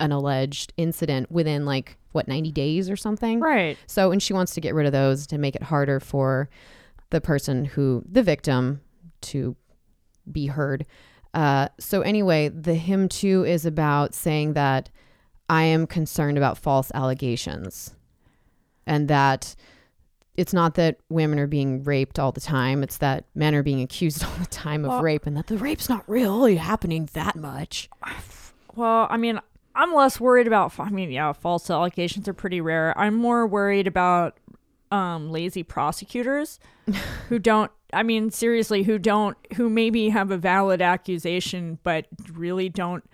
an alleged incident within like what 90 days or something Right. so, and she wants to get rid of those to make it harder for the person who, the victim, to be heard. Uh, so, anyway, the Him Too is about saying that I am concerned about false allegations and that it's not that women are being raped all the time, it's that men are being accused all the time of Well- rape and that the rape's not really happening that much. Well, I mean, I'm less worried about. I mean, yeah, false allegations are pretty rare. I'm more worried about um, lazy prosecutors who don't. I mean, seriously, who don't, who maybe have a valid accusation, but really don't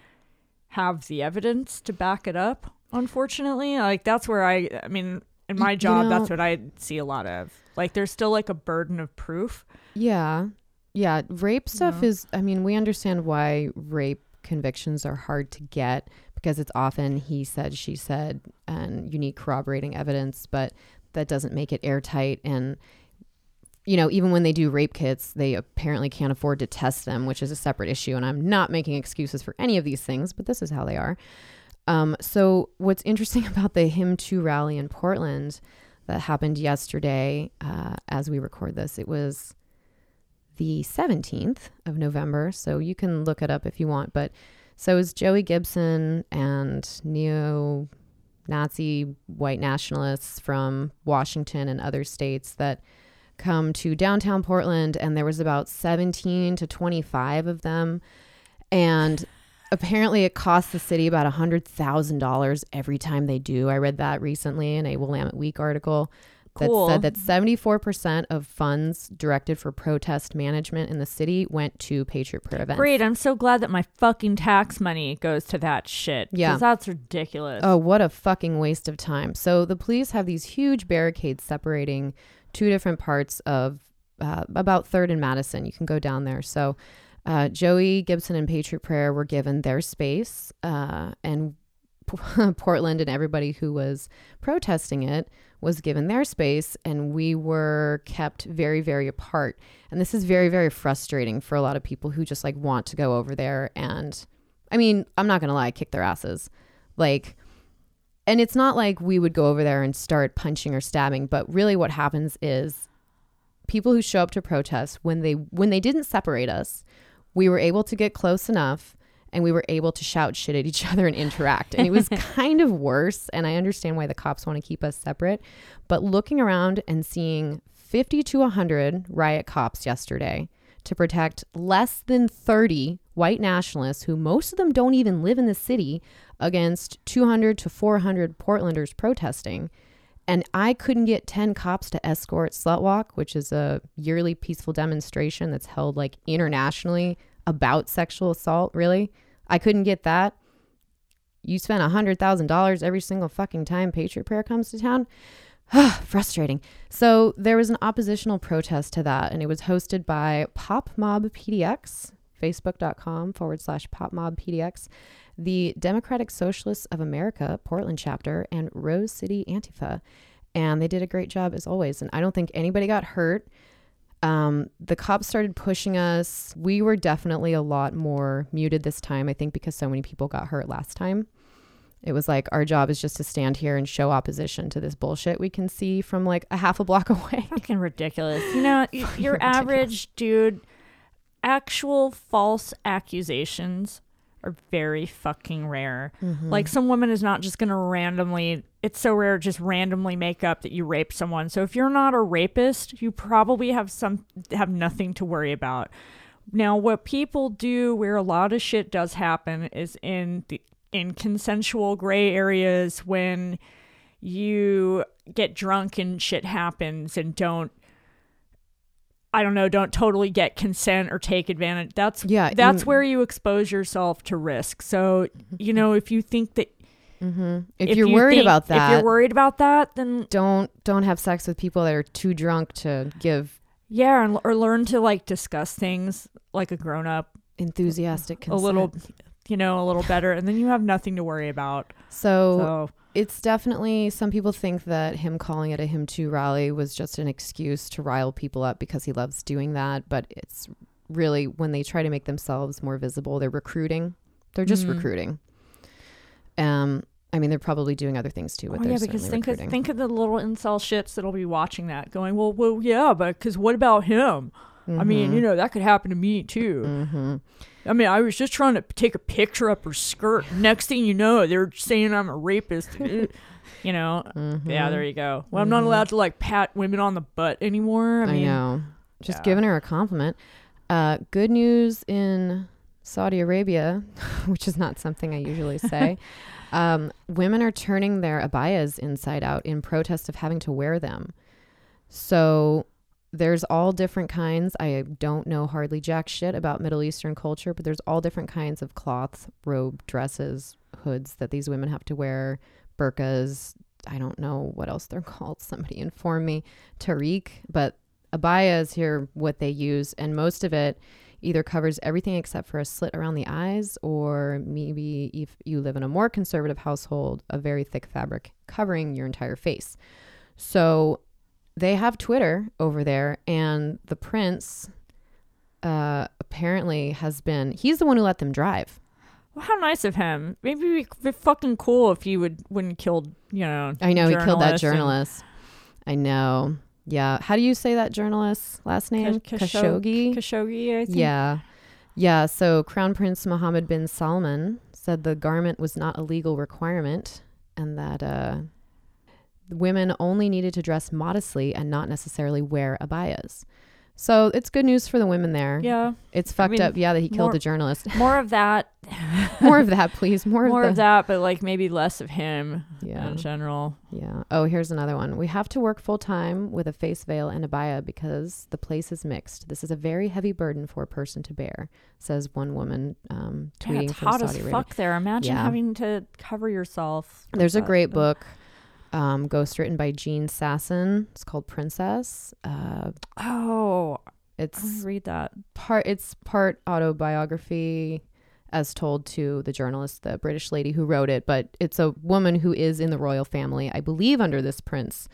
have the evidence to back it up. Unfortunately, like that's where I. I mean, in my you job, know- that's what I see a lot of. Like, there's still like a burden of proof. Yeah. Yeah. Rape stuff is, I mean, we understand why rape convictions are hard to get because it's often he said, she said, and you need corroborating evidence, but that doesn't make it airtight. And, you know, even when they do rape kits, they apparently can't afford to test them, which is a separate issue. And I'm not making excuses for any of these things, but this is how they are. Um, so, what's interesting about the Him Too rally in Portland that happened yesterday, uh, as we record this, it was the 17th of November. So you can look it up if you want. But so was Joey Gibson and neo Nazi white nationalists from Washington and other states that come to downtown Portland. And there was about 17 to 25 of them. And apparently it costs the city about $100,000 every time they do. I read that recently in a Willamette Week article that Cool. said that 74% of funds directed for protest management in the city went to Patriot Prayer events. Great. I'm so glad that my fucking tax money goes to that shit. Yeah. That's ridiculous. Oh, what a fucking waste of time. So the police have these huge barricades separating two different parts of uh, about Third and Madison. You can go down there. So uh, Joey Gibson and Patriot Prayer were given their space, uh, and Portland and everybody who was protesting it was given their space, and we were kept very, very apart. And this is very, very frustrating for a lot of people who just like want to go over there and, I mean, I'm not gonna lie, kick their asses. Like, and it's not like we would go over there and start punching or stabbing, but really what happens is people who show up to protest when they when they didn't separate us, we were able to get close enough and we were able to shout shit at each other and interact. And it was kind of worse. And I understand why the cops want to keep us separate. But looking around and seeing 50 to 100 riot cops yesterday to protect less than 30 white nationalists, who most of them don't even live in the city, against 200 to 400 Portlanders protesting. And I couldn't get 10 cops to escort Slutwalk, which is a yearly peaceful demonstration that's held like internationally about sexual assault, really. I couldn't get that. You spend $100,000 every single fucking time Patriot Prayer comes to town. Frustrating. So there was an oppositional protest to that, and it was hosted by Pop Mob PDX, facebook.com forward slash Pop Mob PDX, the Democratic Socialists of America Portland chapter, and Rose City Antifa. And they did a great job as always. And I don't think anybody got hurt. Um, the cops started pushing us. We were definitely a lot more muted this time, I think, because so many people got hurt last time. It was like our job is just to stand here and show opposition to this bullshit we can see from like a half a block away. fucking ridiculous. You know, your ridiculous. average dude, actual false accusations are very fucking rare. Mm-hmm. Like some woman is not just going to randomly it's so rare just randomly make up that you raped someone. So if you're not a rapist, you probably have some have nothing to worry about. Now what people do where a lot of shit does happen is in the in consensual gray areas when you get drunk and shit happens and don't I don't know, don't totally get consent or take advantage. That's Yeah, that's where you expose yourself to risk. So, you know, if you think that Mm-hmm. If, if you're you worried think- about that, if you're worried about that, then don't don't have sex with people that are too drunk to give yeah, and, or learn to like discuss things like a grown up enthusiastic a little, you know, a little better, and then you have nothing to worry about. So, So it's definitely some people think that him calling it a him too rally was just an excuse to rile people up because he loves doing that. But it's really when they try to make themselves more visible, they're recruiting. They're just Mhm. recruiting. Um, I mean, they're probably doing other things too, but Oh yeah, because think of, think of the little incel shits that'll be watching that, going, "Well, well, yeah, but because what about him? I mean, you know, that could happen to me too. hmm I mean, I was just trying to take a picture of her skirt. Next thing you know, they're saying I'm a rapist. you know, Mm-hmm. yeah, there you go. Well, I'm not allowed to like pat women on the butt anymore. I I, mean, know. Just yeah. giving her a compliment. Uh, good news in Saudi Arabia, which is not something I usually say. um, women are turning their abayas inside out in protest of having to wear them. So there's all different kinds. I don't know hardly jack shit about Middle Eastern culture, but there's all different kinds of cloths, robe, dresses, hoods that these women have to wear, burqas. I don't know what else they're called. Somebody inform me. Tariq, but abaya is here what they use, and most of it either covers everything except for a slit around the eyes, or maybe if you live in a more conservative household, a very thick fabric covering your entire face. So they have Twitter over there, and the prince uh, apparently has been, he's the one who let them drive. well, how nice of him. Maybe it'd be fucking cool if he would wouldn't killed. You know, I know he killed that journalists and- journalist. I know. Yeah. How do you say that journalist's last name? Khashog- Khashoggi? Khashoggi, I think. Yeah. Yeah. So Crown Prince Mohammed bin Salman said the garment was not a legal requirement and that uh, women only needed to dress modestly and not necessarily wear abayas. So it's good news for the women there. Yeah, It's fucked mean, up. Yeah, that he killed more- the journalist. more of that. More of that, please. More, more of, of that, but like maybe less of him Yeah. in general. Yeah. Oh, here's another one. We have to work full time with a face veil and abaya because the place is mixed. This is a very heavy burden for a person to bear, says one woman um, Yeah, tweeting it's from hot Saudi as Arabia. fuck there. Imagine Yeah. having to cover yourself. There's a great book, um, ghost written by Jean Sasson. It's called Princess. Uh, Oh, it's read that. part it's part autobiography as told to the journalist the british lady who wrote it but it's a woman who is in the royal family i believe under this prince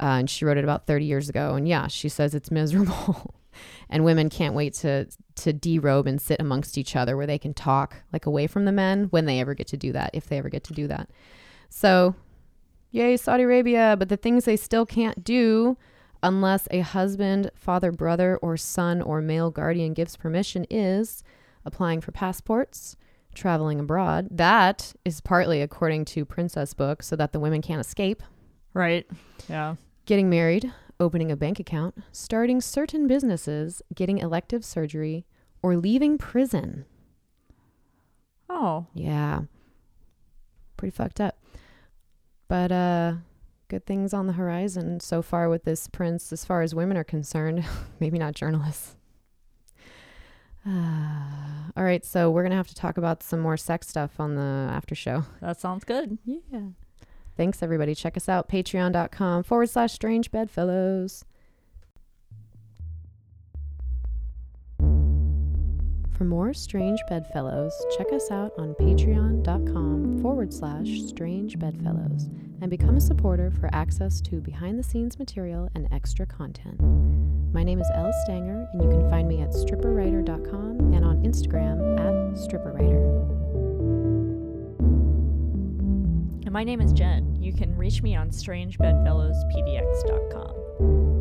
uh, and she wrote it about 30 years ago and yeah she says it's miserable and women can't wait to to derobe and sit amongst each other where they can talk like away from the men when they ever get to do that if they ever get to do that so yay saudi arabia but the things they still can't do unless a husband, father, brother, or son or male guardian gives permission, is applying for passports, traveling abroad. That is partly according to Princess Book, so that the women can't escape, Right. Yeah. getting married, opening a bank account, starting certain businesses, getting elective surgery, or leaving prison. Oh, Yeah. Pretty fucked up. But uh good things on the horizon so far with this prince as far as women are concerned. Maybe not journalists. Uh, all right, so we're going to have to talk about some more sex stuff on the after show. that sounds good. Yeah. Thanks, everybody. Check us out, patreon.com forward slash strange bedfellows. For more Strange Bedfellows, check us out on patreon.com forward slash strange bedfellows and become a supporter for access to behind the scenes material and extra content. My name is Elle Stanger, and you can find me at stripperwriter.com and on Instagram at stripperwriter. And my name is Jen. You can reach me on strangebedfellowspdx.com.